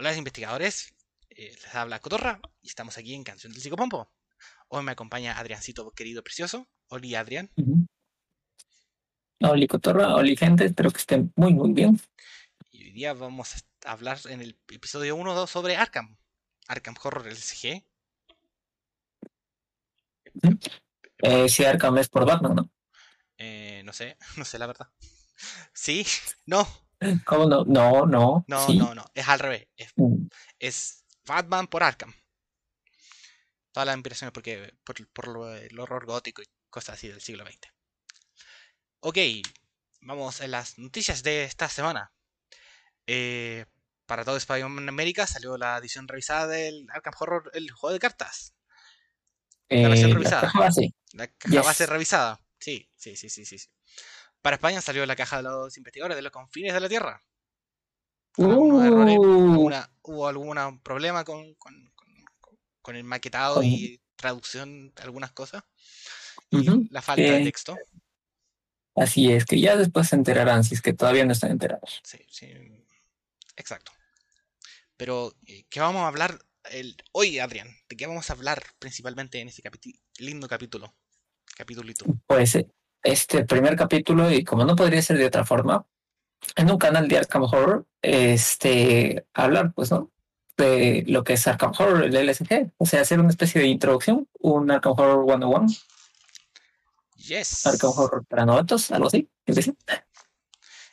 Hola investigadores, eh, les habla Cotorra y estamos aquí en Canción del Psicopompo. Hoy me acompaña Adriancito querido precioso. Oli Adrián. Oli Cotorra, Oli gente, espero que estén muy muy bien. Y hoy día vamos a hablar en el episodio 1 sobre Arkham. Arkham Horror LCG. Eh, si Arkham es por Batman, ¿no? Eh, no sé, no sé la verdad. Sí, no. ¿Cómo no? No, no. No, no, no. Es al revés. Mm. Es, Batman por Arkham. Todas las inspiraciones porque, por, lo, el horror gótico y cosas así del siglo XX. Ok, vamos a las noticias de esta semana. Eh, para todo Spider-Man América salió la edición revisada del Arkham Horror, el juego de cartas. La versión Eh, la revisada. caja base. La caja Yes. base revisada. Sí, sí, sí, sí, sí. Para España salió la caja de los investigadores de los confines de la Tierra. Errores, Uh, alguna- hubo algún problema con, con- con- con el maquetado y traducción de algunas cosas. Y la falta de que- texto. Así es, que ya después se enterarán si es que todavía no están enterados. Sí, sí. Exacto. Pero, eh, ¿qué vamos a hablar el... hoy, Adrián? ¿De qué vamos a hablar principalmente en este lindo capítulo? Capitulito. Pues eh, este primer capítulo, y como no podría ser de otra forma, en un canal de Arkham Horror, este, hablar, pues, ¿no? De lo que es Arkham Horror, el LSG, o sea, hacer una especie de introducción, un Arkham Horror 101, Yes. Arkham Horror para novatos, algo así, sé.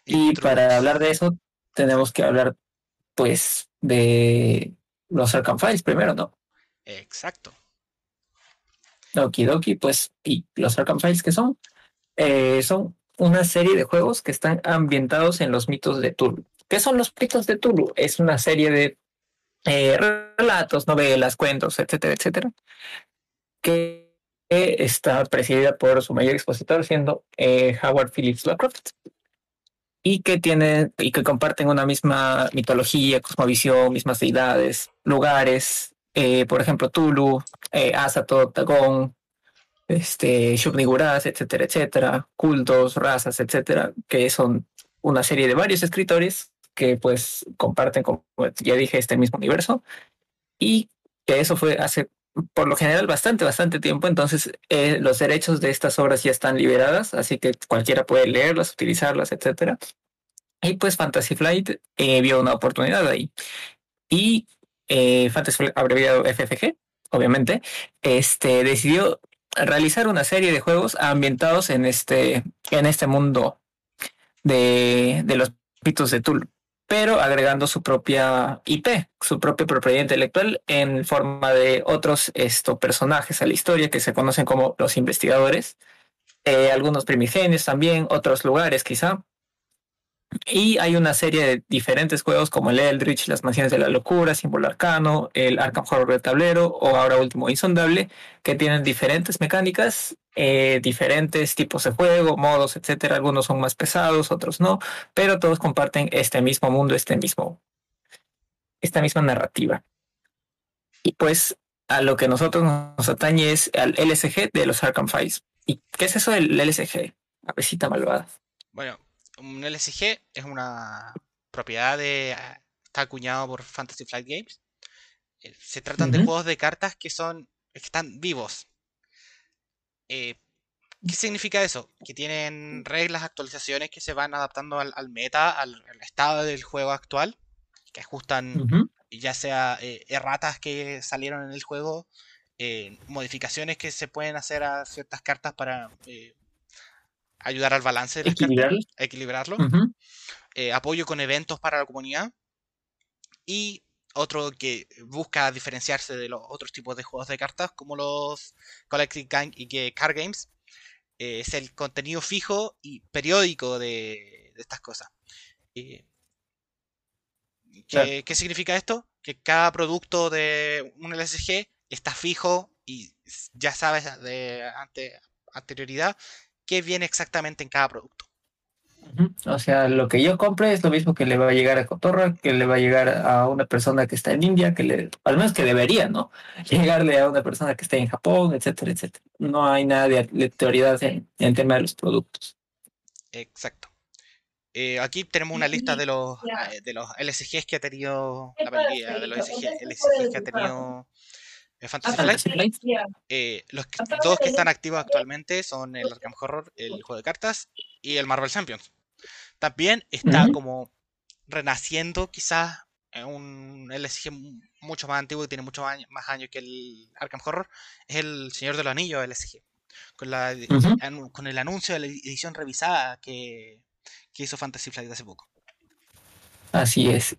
Y para hablar de eso, tenemos que hablar, pues, de los Arkham Files primero, ¿no? Exacto. Okidoki, pues, y los Arkham Files que son, Eh, son una serie de juegos que están ambientados en los mitos de Tulu. ¿Qué son los mitos de Tulu? Es una serie de eh, relatos, novelas, cuentos, etcétera, etcétera, que está presidida por su mayor expositor, siendo eh, Howard Phillips Lovecraft, y que y que comparten una misma mitología, cosmovisión, mismas deidades, lugares, eh, por ejemplo, Tulu, eh, Dagon, este, Shub-Niggurath, etcétera, etcétera, cultos, razas, etcétera, que son una serie de varios escritores que pues comparten, como ya dije, este mismo universo y que eso fue hace por lo general bastante, bastante tiempo, entonces eh, los derechos de estas obras ya están liberadas, así que cualquiera puede leerlas, utilizarlas, etcétera. Y pues Fantasy Flight eh, vio una oportunidad ahí. Y eh, Fantasy Flight, abreviado FFG, obviamente, este, decidió realizar una serie de juegos ambientados en este, en este mundo de, de los mitos de Tulu, pero agregando su propia IP, su propia propiedad intelectual en forma de otros esto, personajes a la historia que se conocen como los investigadores, eh, algunos primigenios también, otros lugares quizá. Y hay una serie de diferentes juegos como el Eldritch, las Mansiones de la Locura, Símbolo Arcano, el Arkham Horror de Tablero o ahora último Insondable, que tienen diferentes mecánicas, eh, diferentes tipos de juego, modos, etcétera. Algunos son más pesados, otros no, pero todos comparten este mismo mundo, este mismo, esta misma narrativa. Y pues a lo que nosotros nos atañe es al LSG de los Arkham Files. ¿Y qué es eso del LSG? Avecita malvada. Bueno, un LSG es una propiedad de. Está acuñado por Fantasy Flight Games. Eh, Se tratan de juegos de cartas que son. que están vivos. Eh, ¿Qué significa eso? Que tienen reglas, actualizaciones que se van adaptando al, al meta, al, al estado del juego actual, que ajustan ya sea eh, erratas que salieron en el juego, eh, modificaciones que se pueden hacer a ciertas cartas para eh, ayudar al balance de las cartas, Equilibrarlo. equilibrarlo, eh, apoyo con eventos para la comunidad y otro que busca diferenciarse de los otros tipos de juegos de cartas como los Collective Gang y que Card Games eh, es el contenido fijo y periódico de, de estas cosas. Eh, ¿qué, Claro. qué significa esto? Que cada producto de un LSG está fijo y ya sabes de ante, anterioridad qué viene exactamente en cada producto. O sea, lo que yo compre es lo mismo que le va a llegar a Cotorra, que le va a llegar a una persona que está en India, que le, al menos que debería, ¿no? Llegarle a una persona que está en Japón, etcétera, etcétera. No hay nada de aleatoriedad en, en el tema de los productos. Exacto. Eh, aquí tenemos una lista de los, eh, de los LSGs que ha tenido la mayoría de los LSGs que ha tenido eh, Fantasy Flight. los dos que están activos actualmente son el Arkham Horror, el juego de cartas, y el Marvel Champions. También está como renaciendo quizás un LSG mucho más antiguo y tiene mucho más años que el Arkham Horror, es el Señor de los Anillos LSG. Con, la, con el anuncio de la edición revisada que, que hizo Fantasy Flight hace poco. Así es.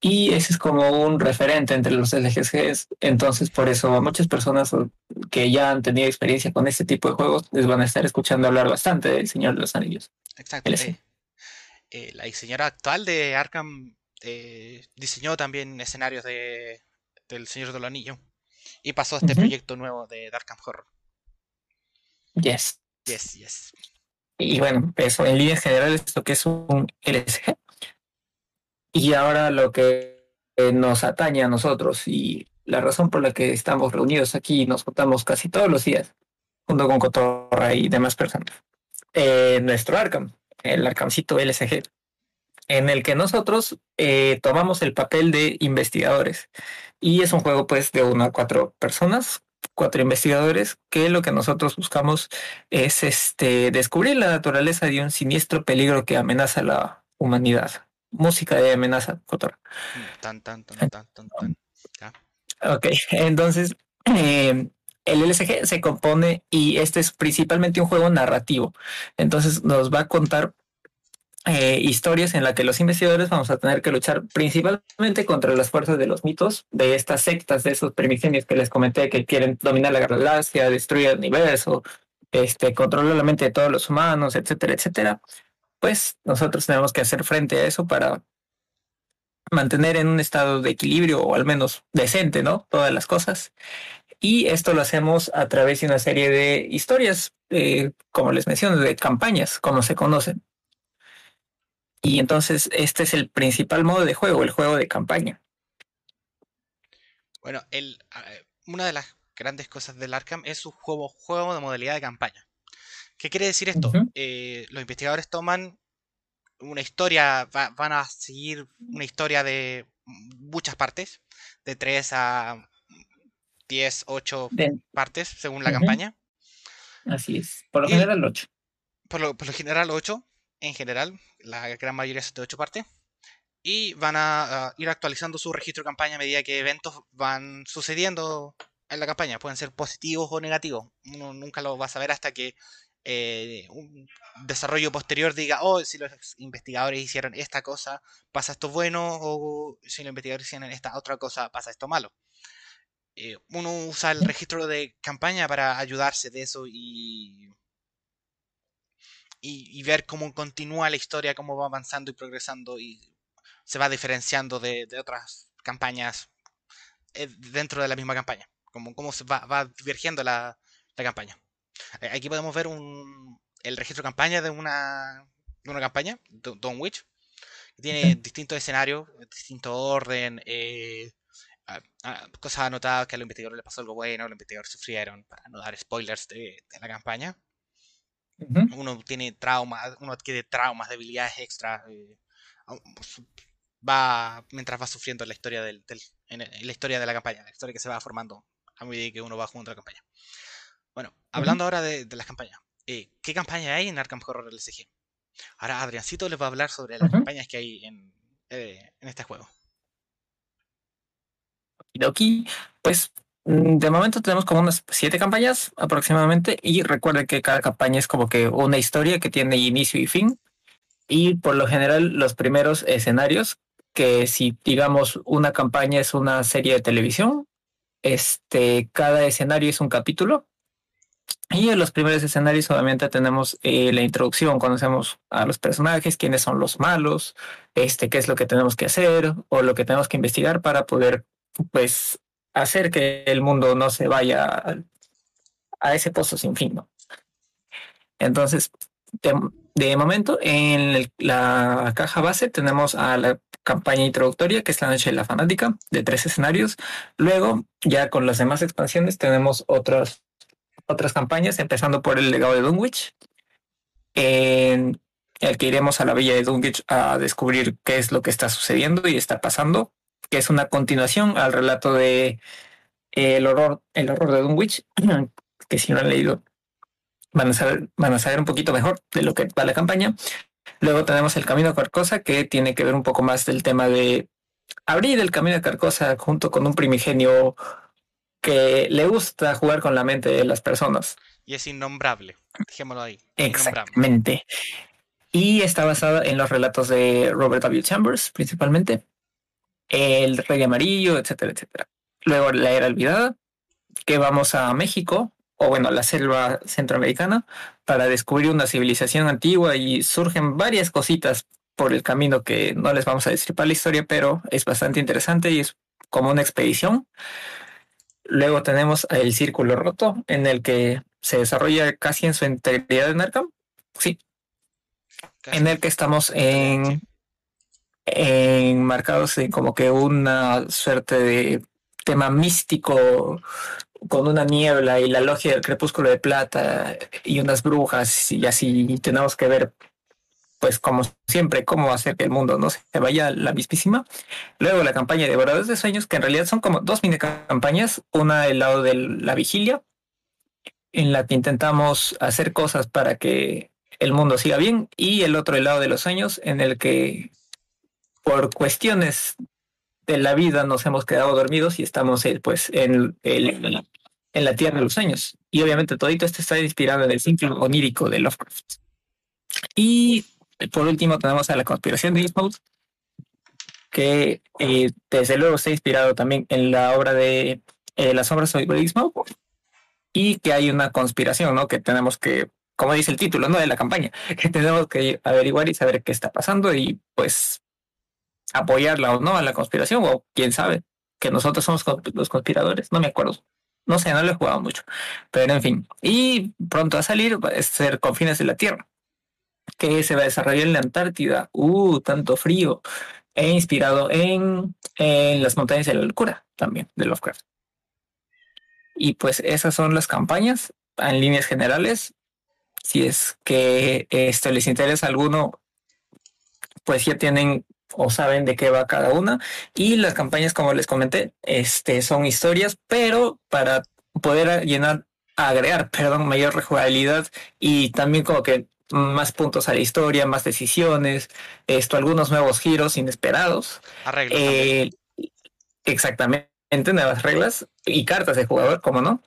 Y ese es como un referente entre los LGGs. Entonces, por eso muchas personas que ya han tenido experiencia con este tipo de juegos les van a estar escuchando hablar bastante del Señor de los Anillos. Exacto. Eh, eh, la diseñadora actual de Arkham eh, diseñó también escenarios de, del Señor de los Anillos y pasó a este proyecto nuevo de Arkham Horror. Yes. Yes, yes. Y bueno, eso en línea general es lo que es un LSG. Y ahora lo que eh, nos atañe a nosotros y la razón por la que estamos reunidos aquí y nos contamos casi todos los días, junto con Cotorra y demás personas, eh, nuestro Arkham, el Arkhamcito LSG, en el que nosotros eh, tomamos el papel de investigadores. Y es un juego pues de una a cuatro personas cuatro investigadores que lo que nosotros buscamos es este descubrir la naturaleza de un siniestro peligro que amenaza a la humanidad. Música de amenaza, Cotor. Tan, tan, tan, tan, tan, tan. Ok, entonces eh, el LSG se compone y este es principalmente un juego narrativo. Entonces nos va a contar eh, historias en las que los investigadores vamos a tener que luchar principalmente contra las fuerzas de los mitos, de estas sectas, de esos primigenios que les comenté que quieren dominar la galaxia, destruir el universo, este, controlar la mente de todos los humanos, etcétera, etcétera. Pues nosotros tenemos que hacer frente a eso para mantener en un estado de equilibrio o al menos decente, ¿no? Todas las cosas. Y esto lo hacemos a través de una serie de historias, eh, como les menciono, de campañas, como se conocen. Y entonces este es el principal modo de juego, el juego de campaña. Bueno, el, una de las grandes cosas del Arkham es su juego, juego de modalidad de campaña. ¿Qué quiere decir esto? Eh, los investigadores toman una historia, van a seguir una historia de muchas partes, de 3 a 10, 8 partes según la campaña. Así es, por lo general 8. Por lo, por lo general 8, en general, la gran mayoría es de 8 partes. Y van a, ir actualizando su registro de campaña a medida que eventos van sucediendo en la campaña. Pueden ser positivos o negativos. Uno nunca lo va a saber hasta que eh, un desarrollo posterior diga, oh, si los investigadores hicieron esta cosa, pasa esto bueno, o si los investigadores hicieron esta otra cosa, pasa esto malo. Eh, uno usa el registro de campaña para ayudarse de eso y y, ver cómo continúa la historia, cómo va avanzando y progresando y se va diferenciando de, otras campañas eh, dentro de la misma campaña, como cómo se va, va divergiendo la, campaña. Eh, aquí podemos ver un, el registro de campaña de una, de una campaña, Don Witch, que tiene distintos escenarios, distinto orden, eh, cosas anotadas que a los investigadores les pasó algo bueno, los investigadores sufrieron, para no dar spoilers de la campaña. Uno tiene traumas, uno adquiere traumas, debilidades extra. Eh, pues, va mientras va sufriendo la historia del, en la historia de la campaña, la historia que se va formando a medida que uno va jugando la campaña. Bueno, hablando ahora de, las campañas. Eh, ¿Qué campaña hay en Arkham Horror LCG? Ahora Adriancito les va a hablar sobre las campañas que hay en, eh, en este juego. Aquí, pues Mm, de momento tenemos como unas siete campañas aproximadamente y recuerden que cada campaña es como que una historia que tiene inicio y fin y por lo general los primeros escenarios que si digamos una campaña es una serie de televisión este cada escenario es un capítulo y en los primeros escenarios obviamente tenemos eh, la introducción, conocemos a los personajes, quiénes son los malos, este, qué es lo que tenemos que hacer o lo que tenemos que investigar para poder pues hacer que el mundo no se vaya a, ese pozo sin fin. ¿no? Entonces, de, momento, en la caja base tenemos a la campaña introductoria, que es la noche de la fanática, de tres escenarios. Luego, ya con las demás expansiones, tenemos otras, otras campañas, empezando por el legado de Dunwich, que el que iremos a la Villa de Dunwich a descubrir qué es lo que está sucediendo y está pasando, que es una continuación al relato de eh, El horror, el horror de Dunwich, que si no han leído van a saber, van a saber un poquito mejor de lo que va la campaña. Luego tenemos el Camino a Carcosa, que tiene que ver un poco más del tema de abrir el Camino a Carcosa junto con un primigenio que le gusta jugar con la mente de las personas. Y es innombrable, dejémoslo ahí. Exactamente. Y está basada en los relatos de Robert W. Chambers, principalmente. El Rey Amarillo, etcétera, etcétera. Luego la Era Olvidada, que vamos a México, o bueno, la selva centroamericana, para descubrir una civilización antigua y surgen varias cositas por el camino que no les vamos a destripar la historia, pero es bastante interesante y es como una expedición. Luego tenemos el Círculo Roto, en el que se desarrolla casi en su integridad en Arkham. Sí. En el que estamos en, enmarcados en como que una suerte de tema místico con una niebla y la logia del crepúsculo de plata y unas brujas y así tenemos que ver pues como siempre cómo hacer que el mundo no se vaya a la mismísima. Luego la campaña de Devoradores de Sueños, que en realidad son como dos mini campañas, una del lado de la vigilia, en la que intentamos hacer cosas para que el mundo siga bien, y el otro del lado de los sueños, en el que por cuestiones de la vida nos hemos quedado dormidos y estamos eh, pues en, en la tierra de los sueños. Y obviamente todo esto está inspirado en el ciclo onírico de Lovecraft. Y por último tenemos a la conspiración de Eastmouth, que eh, desde luego está inspirado también en la obra de eh, Las de Eastmouth y que hay una conspiración, ¿no? Que tenemos que, como dice el título, ¿no? De la campaña, que tenemos que averiguar y saber qué está pasando y pues apoyarla o no a la conspiración, o quién sabe, que nosotros somos los conspiradores, no me acuerdo. No sé, no lo he jugado mucho. Pero en fin. Y pronto a salir va a ser Confines de la Tierra, que se desarrollar en la Antártida. Uh, tanto frío. He inspirado en, en las montañas de la locura también, de Lovecraft. Y pues esas son las campañas en líneas generales. Si es que esto les interesa alguno, pues ya tienen o saben de qué va cada una. Y las campañas, como les comenté, este, son historias, pero para poder llenar, agregar, perdón, mayor rejugabilidad y también como que más puntos a la historia, más decisiones, esto, algunos nuevos giros inesperados. Arreglos. Eh, exactamente, nuevas reglas y cartas de jugador, como no.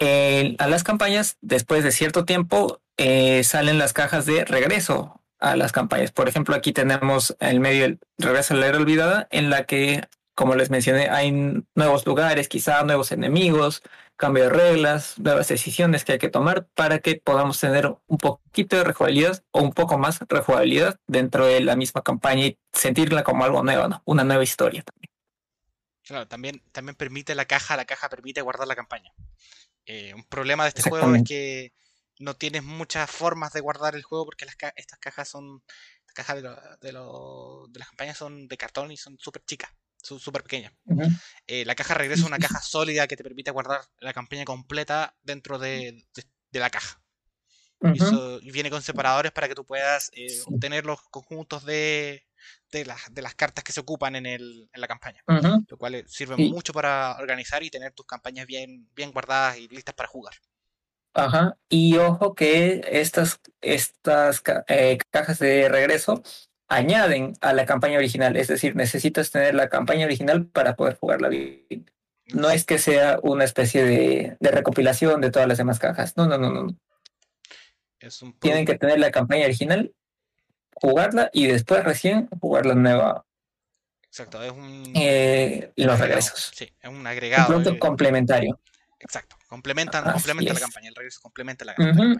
a las campañas, después de cierto tiempo, eh, salen las cajas de regreso a las campañas. Por ejemplo, aquí tenemos el medio el Regreso a la Era Olvidada, en la que, como les mencioné, hay nuevos lugares, quizá nuevos enemigos, cambio de reglas, nuevas decisiones que hay que tomar para que podamos tener un poquito de rejugabilidad o un poco más rejugabilidad dentro de la misma campaña y sentirla como algo nuevo, ¿no? Una nueva historia también. Claro, también, también permite la caja, la caja permite guardar la campaña. Eh, un problema de este juego es que no tienes muchas formas de guardar el juego porque las estas cajas son. Las cajas de, de, de, las campañas son de cartón y son súper chicas, súper pequeñas. Eh, la caja regresa una caja sólida que te permite guardar la campaña completa dentro de, la caja. y, viene con separadores para que tú puedas eh, obtener los conjuntos de, de, las, de las cartas que se ocupan en, el, en la campaña. Lo cual eh, sirve mucho para organizar y tener tus campañas bien, bien guardadas y listas para jugar. Ajá, y ojo que estas, estas eh, cajas de regreso añaden a la campaña original, es decir, necesitas tener la campaña original para poder jugarla bien. No es que sea una especie de, recopilación de todas las demás cajas, no, no, no, no. Tienen que tener la campaña original, jugarla y después recién jugar la nueva. Exacto, es un... Eh, los regresos. Sí, es un agregado. Un complementario. Exacto, complementan, complementa la campaña, el regreso complementa la, campaña.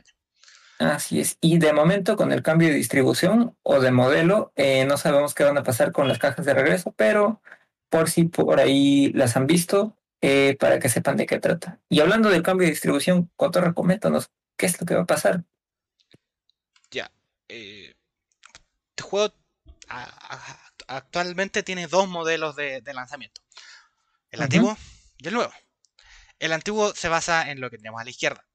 Así es. Y de momento, con el cambio de distribución o de modelo, eh, no sabemos qué van a pasar con las cajas de regreso, pero por si por ahí las han visto, eh, para que sepan de qué trata. Y hablando del cambio de distribución, Cotorra, coméntanos qué es lo que va a pasar. Ya. Eh, este juego actualmente tiene dos modelos de, lanzamiento: el antiguo y el nuevo. El antiguo se basa en lo que tenemos a la izquierda.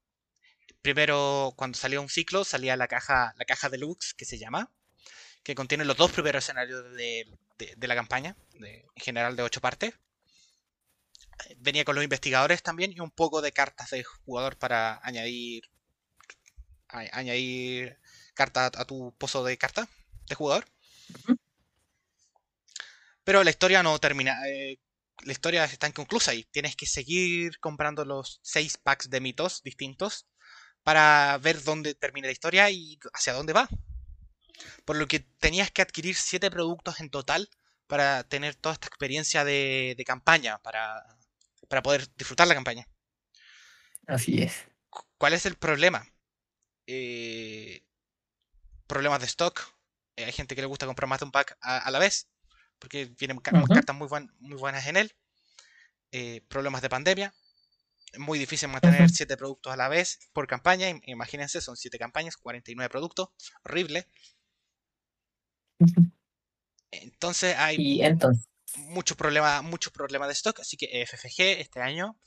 Primero, cuando salió un ciclo, salía la caja, la caja deluxe, que se llama, que contiene los dos primeros escenarios de, la campaña, en general de ocho partes. Venía con los investigadores también y un poco de cartas de jugador para añadir añadir cartas a tu pozo de cartas de jugador. Pero la historia no termina. Eh, la historia está inconclusa y tienes que seguir comprando los seis packs de mitos distintos para ver dónde termina la historia y hacia dónde va. Por lo que tenías que adquirir siete productos en total para tener toda esta experiencia de, campaña, para, para poder disfrutar la campaña. Así es. ¿Cuál es el problema? Eh, problemas de stock. Eh, hay gente que le gusta comprar más de un pack a la vez porque vienen cartas muy, muy buenas en él. Eh, problemas de pandemia. Muy difícil mantener 7 productos a la vez por campaña. Imagínense, son 7 campañas, 49 productos. Horrible. Entonces hay ¿Y entonces? muchos problemas mucho problema de stock. Así que FFG este año,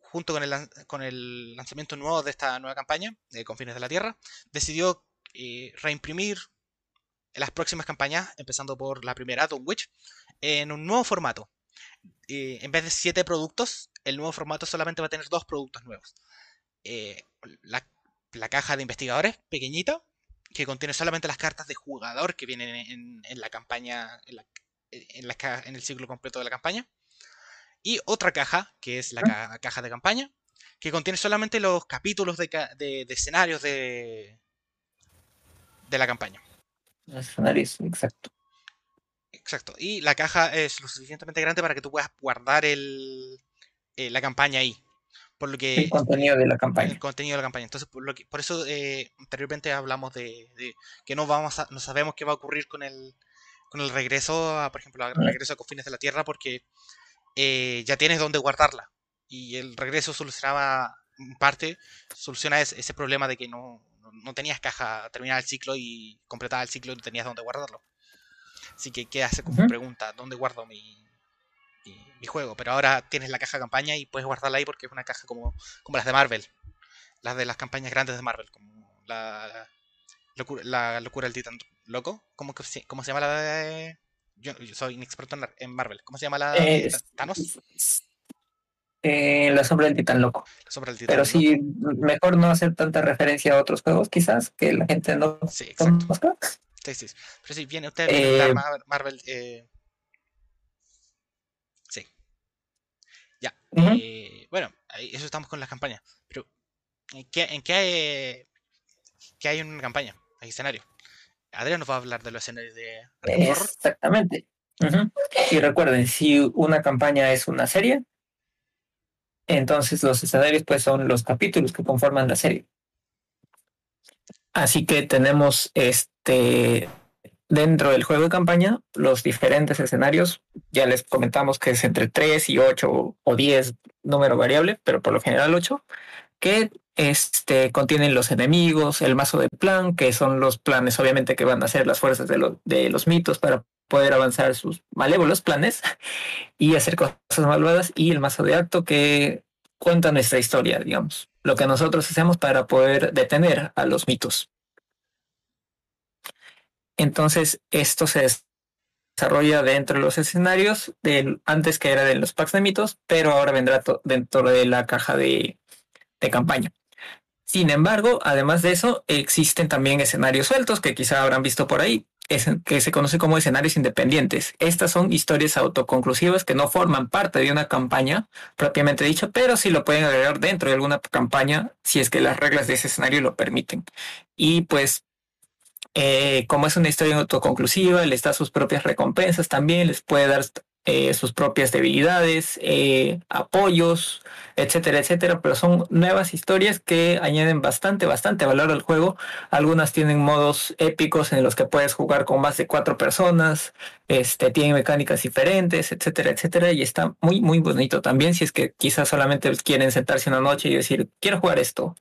junto con el, con el lanzamiento nuevo de esta nueva campaña de Confines de la Tierra, decidió eh, reimprimir las próximas campañas, empezando por la primera, Don Witch, en un nuevo formato. en vez de 7 productos, el nuevo formato solamente va a tener dos productos nuevos. Eh, la, caja de investigadores, pequeñita, que contiene solamente las cartas de jugador que vienen en, la campaña, en, en, el ciclo completo de la campaña. Y otra caja, que es la caja de campaña, que contiene solamente los capítulos de, de escenarios de, de la campaña. Escenarios, exacto. Exacto. Y la caja es lo suficientemente grande para que tú puedas guardar el, eh, la campaña ahí. Por lo que, el contenido de la campaña. El contenido de la campaña. Entonces, por, lo que, por eso eh, anteriormente hablamos de, que no vamos a, no sabemos qué va a ocurrir con el, con el regreso, por ejemplo, el regreso a Confines de la Tierra, porque eh, ya tienes dónde guardarla. Y el regreso solucionaba, en parte, soluciona ese problema de que no, no tenías caja, terminaba el ciclo y completaba el ciclo y no tenías dónde guardarlo. Así que qué hace como pregunta, ¿dónde guardo mi, mi, juego? Pero ahora tienes la caja campaña y puedes guardarla ahí porque es una caja como, como las de Marvel. Las de las campañas grandes de Marvel, como la locura, la locura del titán loco. ¿Cómo, cómo se llama la de...? Yo, soy inexperto en Marvel. ¿Cómo se llama la de Thanos? Eh, la sombra del titán loco. Pero sí, mejor no hacer tanta referencia a otros juegos, quizás, que la gente no sí, conozca. Sí, sí. Pero sí, viene usted eh, Marvel. Eh... Sí. Eh, bueno, eso estamos con las campañas. Pero, ¿en qué, en qué hay, qué hay en una campaña? Hay escenario. Adrián nos va a hablar de los escenarios de Exactamente. Y recuerden, si una campaña es una serie, entonces los escenarios pues son los capítulos que conforman la serie. Así que tenemos este dentro del juego de campaña los diferentes escenarios. Ya les comentamos que es entre 3 y 8 o 10 número variable, pero por lo general 8, que este, contienen los enemigos, el mazo de plan, que son los planes obviamente que van a ser las fuerzas de, de los mitos para poder avanzar sus malévolos planes y hacer cosas malvadas y el mazo de acto que cuenta nuestra historia, digamos, lo que nosotros hacemos para poder detener a los mitos. Entonces, esto se desarrolla dentro de los escenarios, del, antes que era de los packs de mitos, pero ahora vendrá dentro de la caja de, de campaña. Sin embargo, además de eso, existen también escenarios sueltos que quizá habrán visto por ahí, que se conoce como escenarios independientes. Estas son historias autoconclusivas que no forman parte de una campaña propiamente dicha, pero sí lo pueden agregar dentro de alguna campaña si es que las reglas de ese escenario lo permiten. Y pues, eh, como es una historia autoconclusiva, les da sus propias recompensas también, les puede dar eh, sus propias debilidades, eh, apoyos, etcétera, etcétera, pero son nuevas historias que añaden bastante, bastante valor al juego. Algunas tienen modos épicos en los que puedes jugar con más de cuatro personas, este, tienen mecánicas diferentes, etcétera, etcétera, y está muy, muy bonito también si es que quizás solamente quieren sentarse una noche y decir, quiero jugar esto.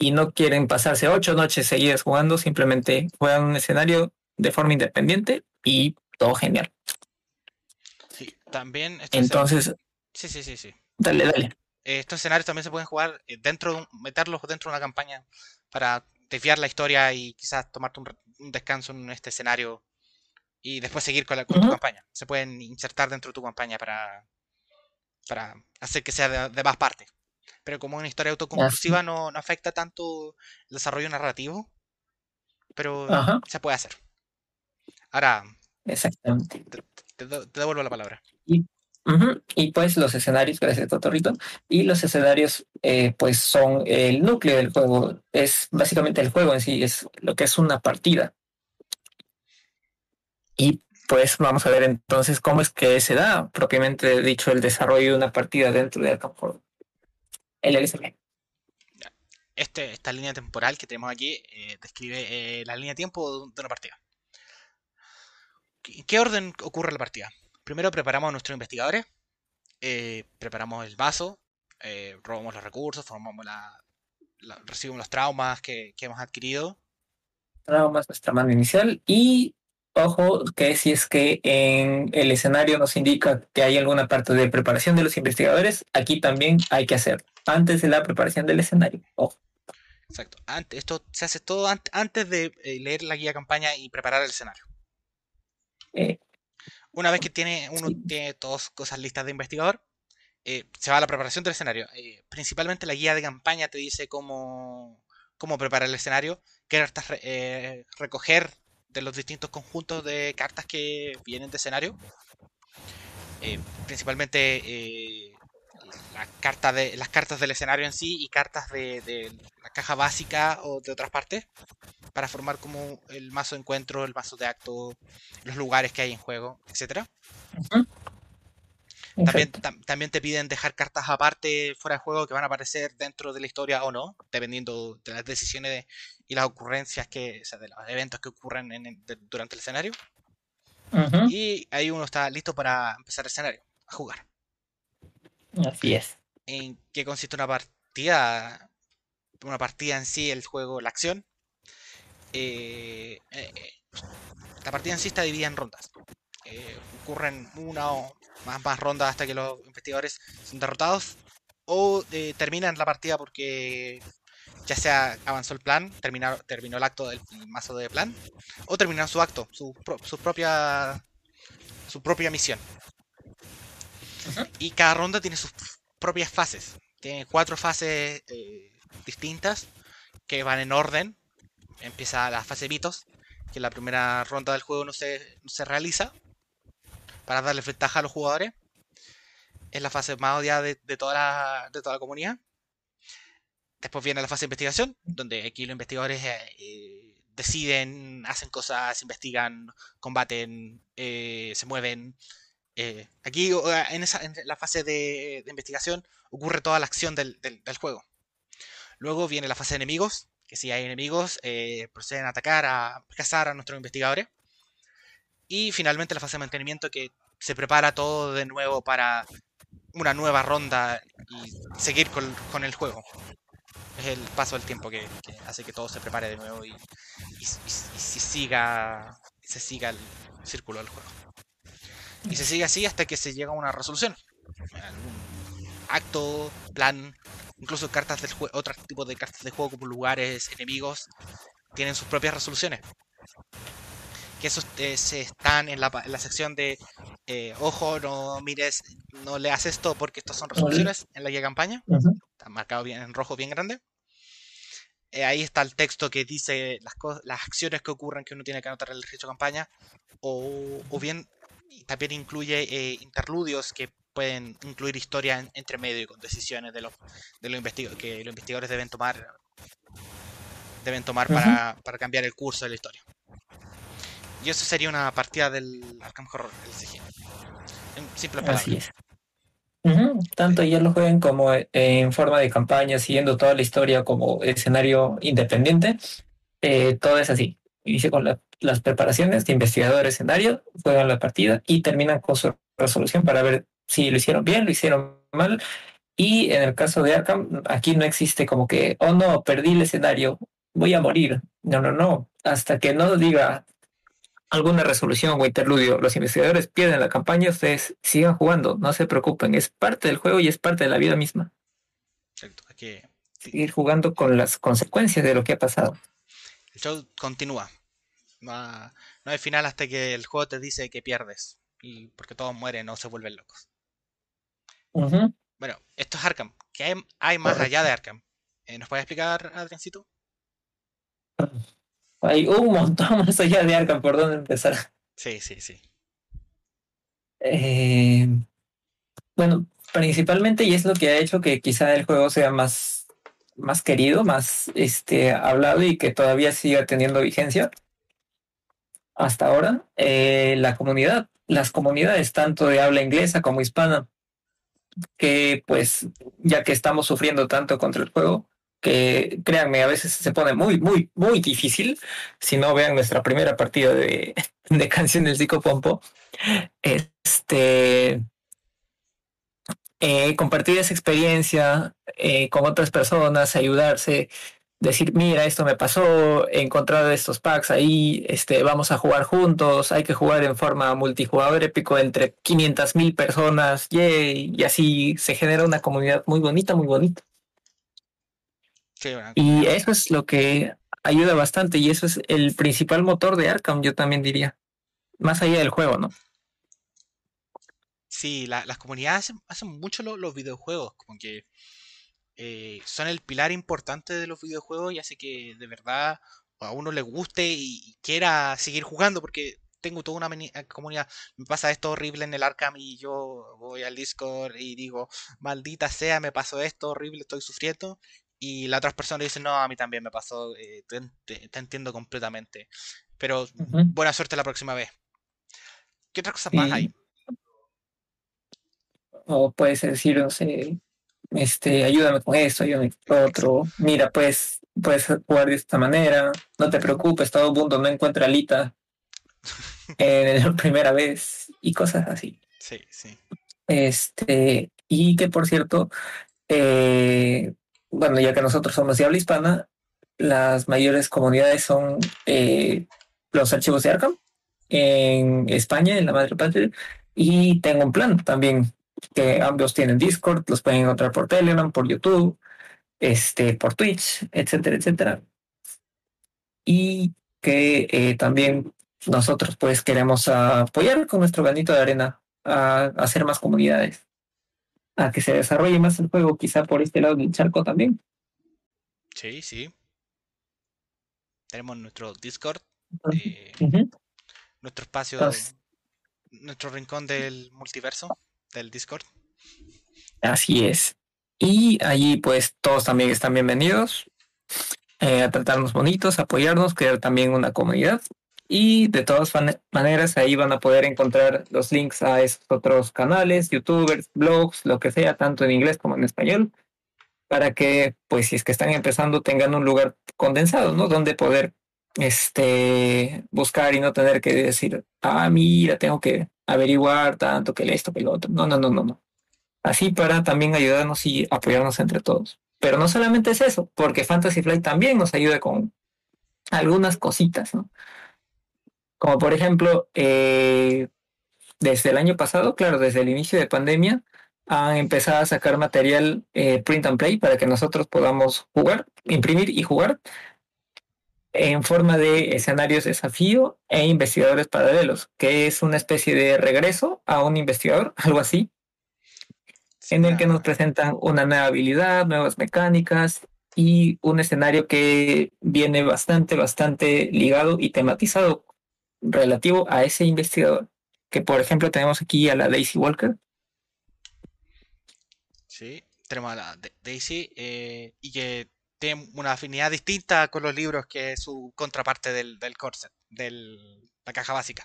Y no quieren pasarse ocho noches seguidas jugando, simplemente juegan un escenario de forma independiente y todo genial. También. Entonces. Sí, sí, sí, sí. Dale, dale. estos escenarios también se pueden jugar eh, dentro, meterlos dentro de una campaña para desviar la historia y quizás tomarte un, descanso en este escenario y después seguir con, la, tu campaña. Se pueden insertar dentro de tu campaña para, para hacer que sea de, más partes. Pero como una historia autoconclusiva no, afecta tanto el desarrollo narrativo, pero se puede hacer. Ahora, Exactamente. Te, devuelvo la palabra. Y, y, pues los escenarios, gracias Totorrito, y los escenarios eh, pues son el núcleo del juego, es básicamente el juego en sí, es lo que es una partida. Y pues vamos a ver entonces cómo es que se da propiamente dicho el desarrollo de una partida dentro de Arkham Horror. El LSM. Este, esta línea temporal que tenemos aquí eh, describe eh, la línea de tiempo de una partida. ¿En qué orden ocurre la partida? Primero preparamos a nuestros investigadores, eh, preparamos el vaso, robamos los recursos, formamos la, recibimos los traumas que, hemos adquirido. Traumas, nuestra mano inicial y ojo que si es que en el escenario nos indica que hay alguna parte de preparación de los investigadores, aquí también hay que hacer antes de la preparación del escenario. Ojo. Exacto. Antes, esto se hace todo antes de eh, leer la guía campaña y preparar el escenario. Eh, Una vez que tiene uno tiene todas cosas listas de investigador, eh, se va a la preparación del escenario. Eh, principalmente la guía de campaña te dice cómo, cómo preparar el escenario, qué recoger de los distintos conjuntos de cartas que vienen de escenario. principalmente la carta de, las cartas del escenario en sí y cartas de, de la caja básica o de otras partes para formar como el mazo de encuentro, el mazo de acto, los lugares que hay en juego, etc. También, también te piden dejar cartas aparte fuera de juego que van a aparecer dentro de la historia o no, dependiendo de las decisiones y las ocurrencias que, o sea, de los eventos que ocurren durante el escenario. Y ahí uno está listo para empezar el escenario, a jugar. Así es. ¿En qué consiste una partida? Una partida en sí, el juego, la acción, eh, eh, la partida en sí está dividida en rondas. Eh, ocurren una o más, más rondas hasta que los investigadores son derrotados o terminan la partida porque ya sea avanzó el plan, terminó, terminó el acto del mazo de plan, o terminaron su acto, su, propia su propia misión. Y cada ronda tiene sus propias fases. Tiene cuatro fases distintas que van en orden empieza la fase mitos, que la primera ronda del juego no se, realiza para darle ventaja a los jugadores. Es la fase más odiada de, toda, la, de toda la comunidad. Después viene la fase de investigación, donde aquí los investigadores eh, deciden, hacen cosas, investigan, combaten, eh, se mueven. Eh, aquí en, esa, en la fase de, investigación ocurre toda la acción del, del juego. Luego viene la fase de enemigos, que si hay enemigos, eh, proceden a atacar, a cazar a nuestros investigadores. Y finalmente la fase de mantenimiento que se prepara todo de nuevo para una nueva ronda y seguir con, el juego. Es el paso del tiempo que, hace que todo se prepare de nuevo y, siga, se siga el círculo del juego. Y se sigue así hasta que se llega a una resolución. Algún acto, plan Incluso cartas del juego, otros tipos de cartas de juego como lugares, enemigos, tienen sus propias resoluciones. Que esos eh, se están en la, sección de eh, ojo, no mires, no leas esto porque estos son resoluciones en la guía campaña. Está marcado bien en rojo, bien grande. Eh, ahí está el texto que dice las, las acciones que ocurren que uno tiene que anotar en el registro de campaña. O, o bien también incluye interludios que pueden incluir historia entre medio y con decisiones de los, de los que los investigadores deben tomar deben tomar para, para, cambiar el curso de la historia. Y eso sería una partida del Arkham Horror simple Así es. Tanto ya lo jueguen como eh, en forma de campaña, siguiendo toda la historia como escenario independiente. Eh, todo es así. Inicia con las preparaciones de investigador escenario, juegan la partida y terminan con su resolución para ver si lo hicieron bien, lo hicieron mal. Y en el caso de Arkham, aquí no existe como que, oh no, perdí el escenario, voy a morir. No, no, no. Hasta que no diga alguna resolución o interludio, los investigadores pierden la campaña, ustedes sigan jugando, no se preocupen, es parte del juego y es parte de la vida misma. Seguir jugando con las consecuencias de lo que ha pasado. El show continúa. No, no hay final hasta que el juego te dice que pierdes. Y porque todos mueren o se vuelven locos. Bueno, esto es Arkham. ¿Qué hay, hay más allá de Arkham? Eh, ¿Nos puedes explicar, Adriancito? Hay un montón más allá de Arkham por dónde empezar. Sí, sí, sí. Eh, bueno, principalmente, y es lo que ha hecho que quizá el juego sea más, más querido, más este, hablado y que todavía siga teniendo vigencia hasta ahora, eh, la comunidad, las comunidades tanto de habla inglesa como hispana, que pues ya que estamos sufriendo tanto contra el juego, que créanme, a veces se pone muy, muy, muy difícil. Si no vean nuestra primera partida de, de canción del este eh, compartir esa experiencia eh, con otras personas, ayudarse, decir, mira, esto me pasó, he encontrado estos packs ahí, este, vamos a jugar juntos, hay que jugar en forma multijugador épico entre 500 mil personas, y así se genera una comunidad muy bonita, muy bonita. Sí, Y eso es lo que ayuda bastante y eso es el principal motor de Arkham, yo también diría. Más allá del juego, ¿no? Sí, la- las comunidades hacen, hacen mucho lo- los videojuegos, como que eh, son el pilar importante de los videojuegos y hace que de verdad a uno le guste y, quiera seguir jugando, porque tengo toda una eh, comunidad, me pasa esto horrible en el Arkham y yo voy al Discord y digo, maldita sea, me pasó esto horrible, estoy sufriendo. Y la otra persona dice, no, a mí también me pasó, eh, te, te- te entiendo completamente. Pero buena suerte la próxima vez. ¿Qué otras cosas más hay? O puedes decir, no sé, este, ayúdame con esto, ayúdame con lo otro, mira, pues, puedes jugar de esta manera, no te preocupes, todo el mundo no encuentra alita en la primera vez y cosas así. Sí, sí. Este, y que por cierto, eh, bueno, ya que nosotros somos de habla hispana, las mayores comunidades son eh, los archivos de Arkham en España, en la madre patria, y tengo un plan también, que ambos tienen Discord, los pueden encontrar por Telegram, por YouTube, este, por Twitch, etcétera, etcétera. Y que eh, también nosotros pues queremos apoyar con nuestro granito de arena a, hacer más comunidades, a que se desarrolle más el juego, quizá por este lado del charco también. Sí, sí. Tenemos nuestro Discord, eh, nuestro espacio, Entonces, nuestro rincón del multiverso, del Discord. así es. Y allí pues todos también están bienvenidos eh, a tratarnos bonitos, apoyarnos, crear también una comunidad. Y de todas maneras ahí van a poder encontrar los links a esos otros canales, youtubers, blogs, lo que sea, tanto en inglés como en español, para que pues si es que están empezando tengan un lugar condensado, ¿no? Donde poder este buscar y no tener que decir, ah, mira, tengo que averiguar tanto que esto, que lo otro. No, no, no, no, no. Así para también ayudarnos y apoyarnos entre todos. Pero no solamente es eso, porque Fantasy Flight también nos ayuda con algunas cositas, ¿no? Como por ejemplo, eh, desde el año pasado, claro, desde el inicio de pandemia, han empezado a sacar material eh, print and play para que nosotros podamos jugar, imprimir y jugar en forma de escenarios desafío e investigadores paralelos, que es una especie de regreso a un investigador, algo así, en el que nos presentan una nueva habilidad, nuevas mecánicas y un escenario que viene bastante, bastante ligado y tematizado relativo a ese investigador. Que por ejemplo tenemos aquí a la Daisy Walker. Sí, tenemos a la Da- Daisy eh, y que tiene una afinidad distinta con los libros que su contraparte del, del corset, de la caja básica.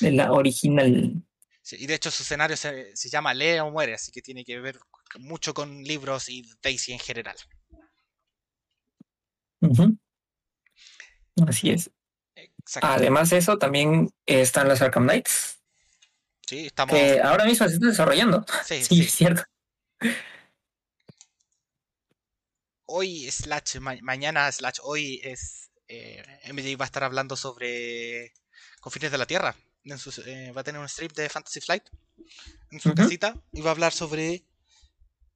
De la original. Sí, y de hecho su escenario se, se llama Lee o muere, así que tiene que ver mucho con libros y Daisy en general. Así es. Además de eso, también están los Arkham Knights, Sí, estamos. que ahora mismo se están desarrollando. Sí, Sí, sí. es cierto. Hoy slash ma- mañana slash hoy es eh, MJ va a estar hablando sobre confines de la Tierra. En eh, va a tener un stream de Fantasy Flight en su casita y va a hablar sobre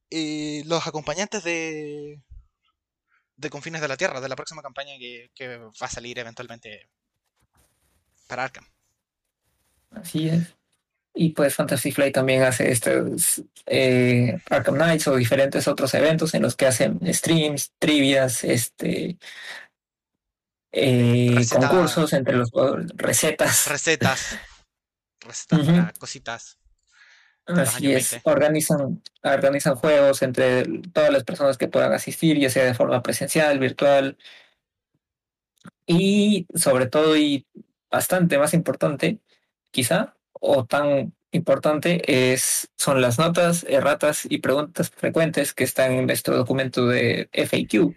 eh, los acompañantes de de Confines de la Tierra, de la próxima campaña que, que va a salir eventualmente para Arkham. Así es. Y pues Fantasy Flight también hace estos eh, Arkham Knights o diferentes otros eventos en los que hacen streams, trivias, este eh, Receta- concursos entre los jugadores, recetas. Recetas. Recetas para cositas. Así es, 20. organizan, organizan juegos entre todas las personas que puedan asistir, ya sea de forma presencial, virtual. Y sobre todo, y bastante más importante, quizá, o tan importante, es, son las notas, erratas y preguntas frecuentes que están en nuestro documento de FAQ.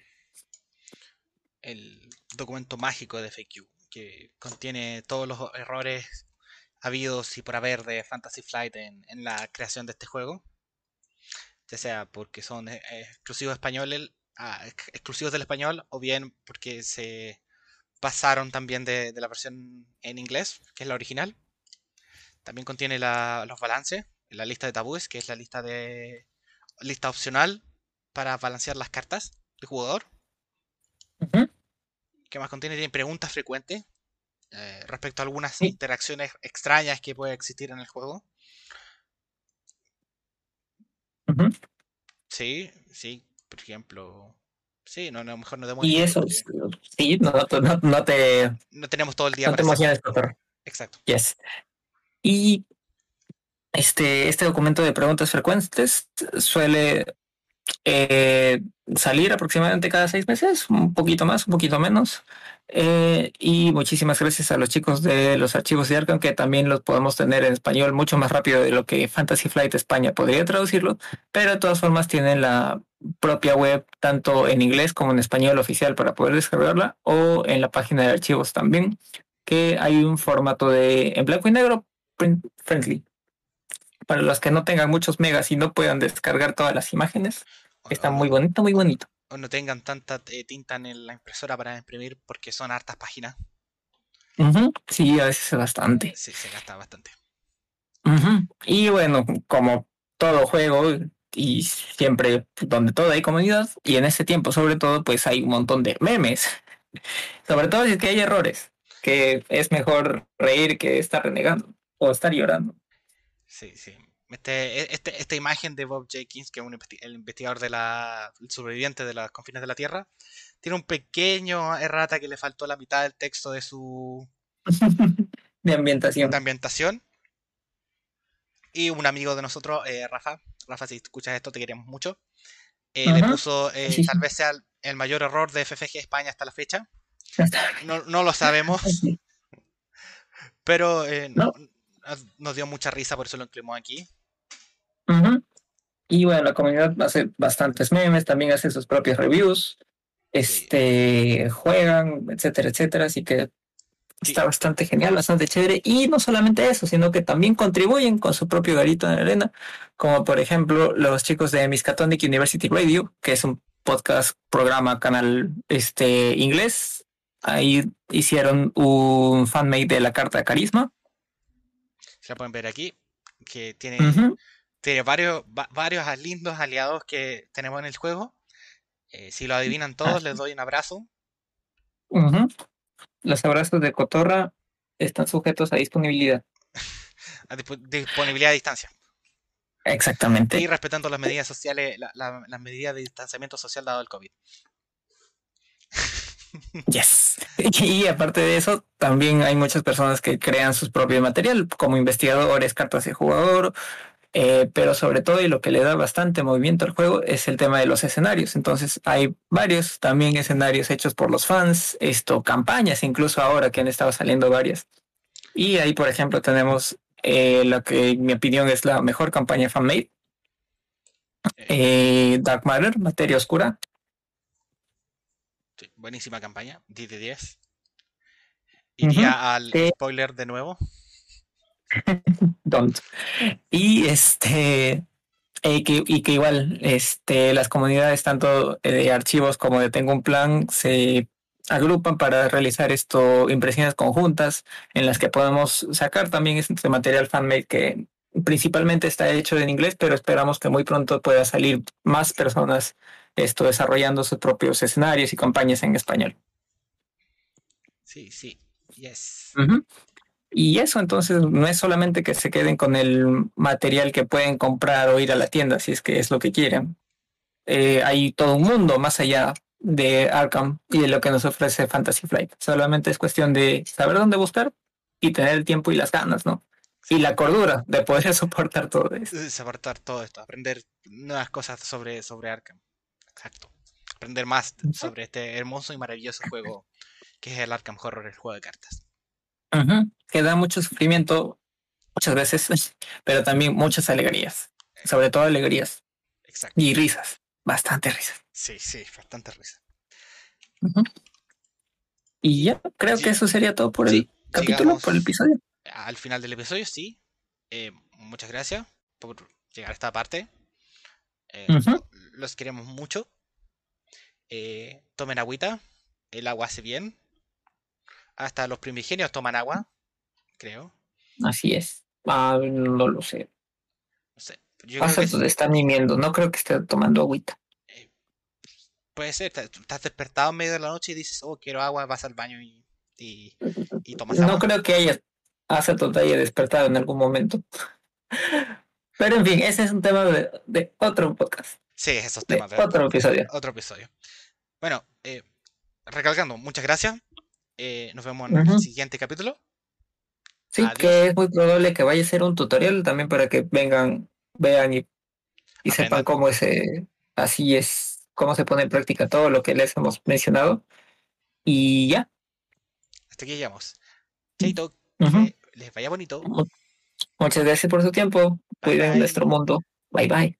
El documento mágico de FAQ, que contiene todos los errores habidos y por haber de Fantasy Flight en, la creación de este juego. Ya sea porque son eh, exclusivos españoles, ah, ex- exclusivos del español, o bien porque se pasaron también de, de la versión en inglés, que es la original. También contiene la- los balances, la lista de tabúes, que es la lista de lista opcional para balancear las cartas del jugador. ¿Qué más contiene? Tiene preguntas frecuentes eh, respecto a algunas Sí. interacciones extrañas que puede existir en el juego. Sí, sí, por ejemplo. Sí, no, no, mejor no demos Y eso, sí, no, no, no te, no tenemos todo el día no te para emociones. Exacto. Yes. Y este, este documento de preguntas frecuentes suele eh, salir aproximadamente cada seis meses, un poquito más, un poquito menos. Eh, y muchísimas gracias a los chicos de los archivos de Arkham, que también los podemos tener en español mucho más rápido de lo que Fantasy Flight España podría traducirlo, pero de todas formas tienen la propia web tanto en inglés como en español oficial para poder descargarla o en la página de archivos también, que hay un formato de en blanco y negro print friendly. Para los que no tengan muchos megas y no puedan descargar todas las imágenes, O está no- muy bonito, muy bonito. o no tengan tanta eh, tinta en la impresora para imprimir porque son hartas páginas. Sí, a veces es bastante. Sí, se gasta bastante. Y bueno, como todo juego y siempre donde todo hay comunidad, y en ese tiempo sobre todo, pues hay un montón de memes. Sobre todo si es que hay errores, que es mejor reír que estar renegando o estar llorando. Sí, sí. Este, e- este- esta imagen de Bob Jenkins, que es un el investigador de la, el sobreviviente de los confines de la Tierra, tiene un pequeño errata que le faltó la mitad del texto de su de ambientación. de ambientación. Y un amigo de nosotros, eh, Rafa, Rafa, si escuchas esto, te queremos mucho. eh, le puso, eh, Sí. tal vez sea el, el mayor error de FFG España hasta la fecha. No, no lo sabemos, pero eh, no- nos dio mucha risa, por eso lo incluimos aquí. Y bueno, la comunidad hace bastantes memes, también hace sus propios reviews, este, juegan, etcétera, etcétera. Así que Sí. está bastante genial, bastante chévere. Y no solamente eso, sino que también contribuyen con su propio garito en la arena, como por ejemplo los chicos de Miskatonic University Radio, que es un podcast, programa, canal este, inglés. Ahí hicieron un fanmade de la carta de carisma. La pueden ver aquí, que tiene, tiene varios, va- varios lindos aliados que tenemos en el juego. Eh, si lo adivinan todos, les doy un abrazo. Los abrazos de cotorra están sujetos a disponibilidad. A dispo- disponibilidad a distancia. Exactamente. Y respetando las medidas sociales, la- la- las medidas de distanciamiento social dado el COVID. Yes. Y aparte de eso, también hay muchas personas que crean sus propios material, como investigadores, cartas de jugador, eh, pero sobre todo y lo que le da bastante movimiento al juego es el tema de los escenarios. Entonces hay varios también escenarios hechos por los fans, esto, campañas incluso ahora que han estado saliendo varias. Y ahí, por ejemplo, tenemos eh, lo que en mi opinión es la mejor campaña fanmade, Eh, Dark Matter, Materia Oscura. Buenísima campaña, 10 de 10. Iría al Sí. spoiler de nuevo. Don't. Y este eh, que, y que igual este las comunidades tanto de archivos como de Tengo un plan se agrupan para realizar esto impresiones conjuntas en las que podemos sacar también este material fanmade que principalmente está hecho en inglés, pero esperamos que muy pronto pueda salir más personas esto desarrollando sus propios escenarios y campañas en español. Sí, sí. Yes. Y eso entonces no es solamente que se queden con el material que pueden comprar o ir a la tienda si es que es lo que quieren. Eh, hay todo un mundo más allá de Arkham y de lo que nos ofrece Fantasy Flight. Solamente es cuestión de saber dónde buscar y tener el tiempo y las ganas, ¿no? Y la cordura de poder soportar todo esto. Soportar todo esto, aprender nuevas cosas sobre, sobre Arkham. Exacto. Aprender más sobre este hermoso y maravilloso juego que es el Arkham Horror, el juego de cartas. Que da mucho sufrimiento muchas veces, pero también muchas alegrías. Sobre todo alegrías. Exacto. Y risas. Bastante risas. Sí, sí, bastante risas. Y ya, creo que eso sería todo por el capítulo, por el episodio. Al final del episodio, sí. Eh, muchas gracias por llegar a esta parte. Eh, los queremos mucho. Eh, tomen agüita. El agua hace bien. Hasta los primigenios toman agua, creo. Así es. Ah, no lo sé. No sé. Yo están mimiendo. No creo que esté tomando agüita. Puede ser. Estás despertado en medio de la noche y dices, oh, quiero agua, vas al baño y, y, tomas agua. No creo que haya, hace haya despertado en algún momento. Pero en fin, ese es un tema de, otro podcast. Sí, esos temas de, otro episodio. Otro episodio. Bueno, eh, recalcando, muchas gracias. Eh, nos vemos en el siguiente capítulo. Sí, que es muy probable que vaya a ser un tutorial también para que vengan, vean y, sepan cómo es, así es, cómo se pone en práctica todo lo que les hemos mencionado. Y ya. Hasta aquí llegamos. Chaito, les vaya bonito. Muchas gracias por su tiempo. Cuiden nuestro mundo. Bye bye.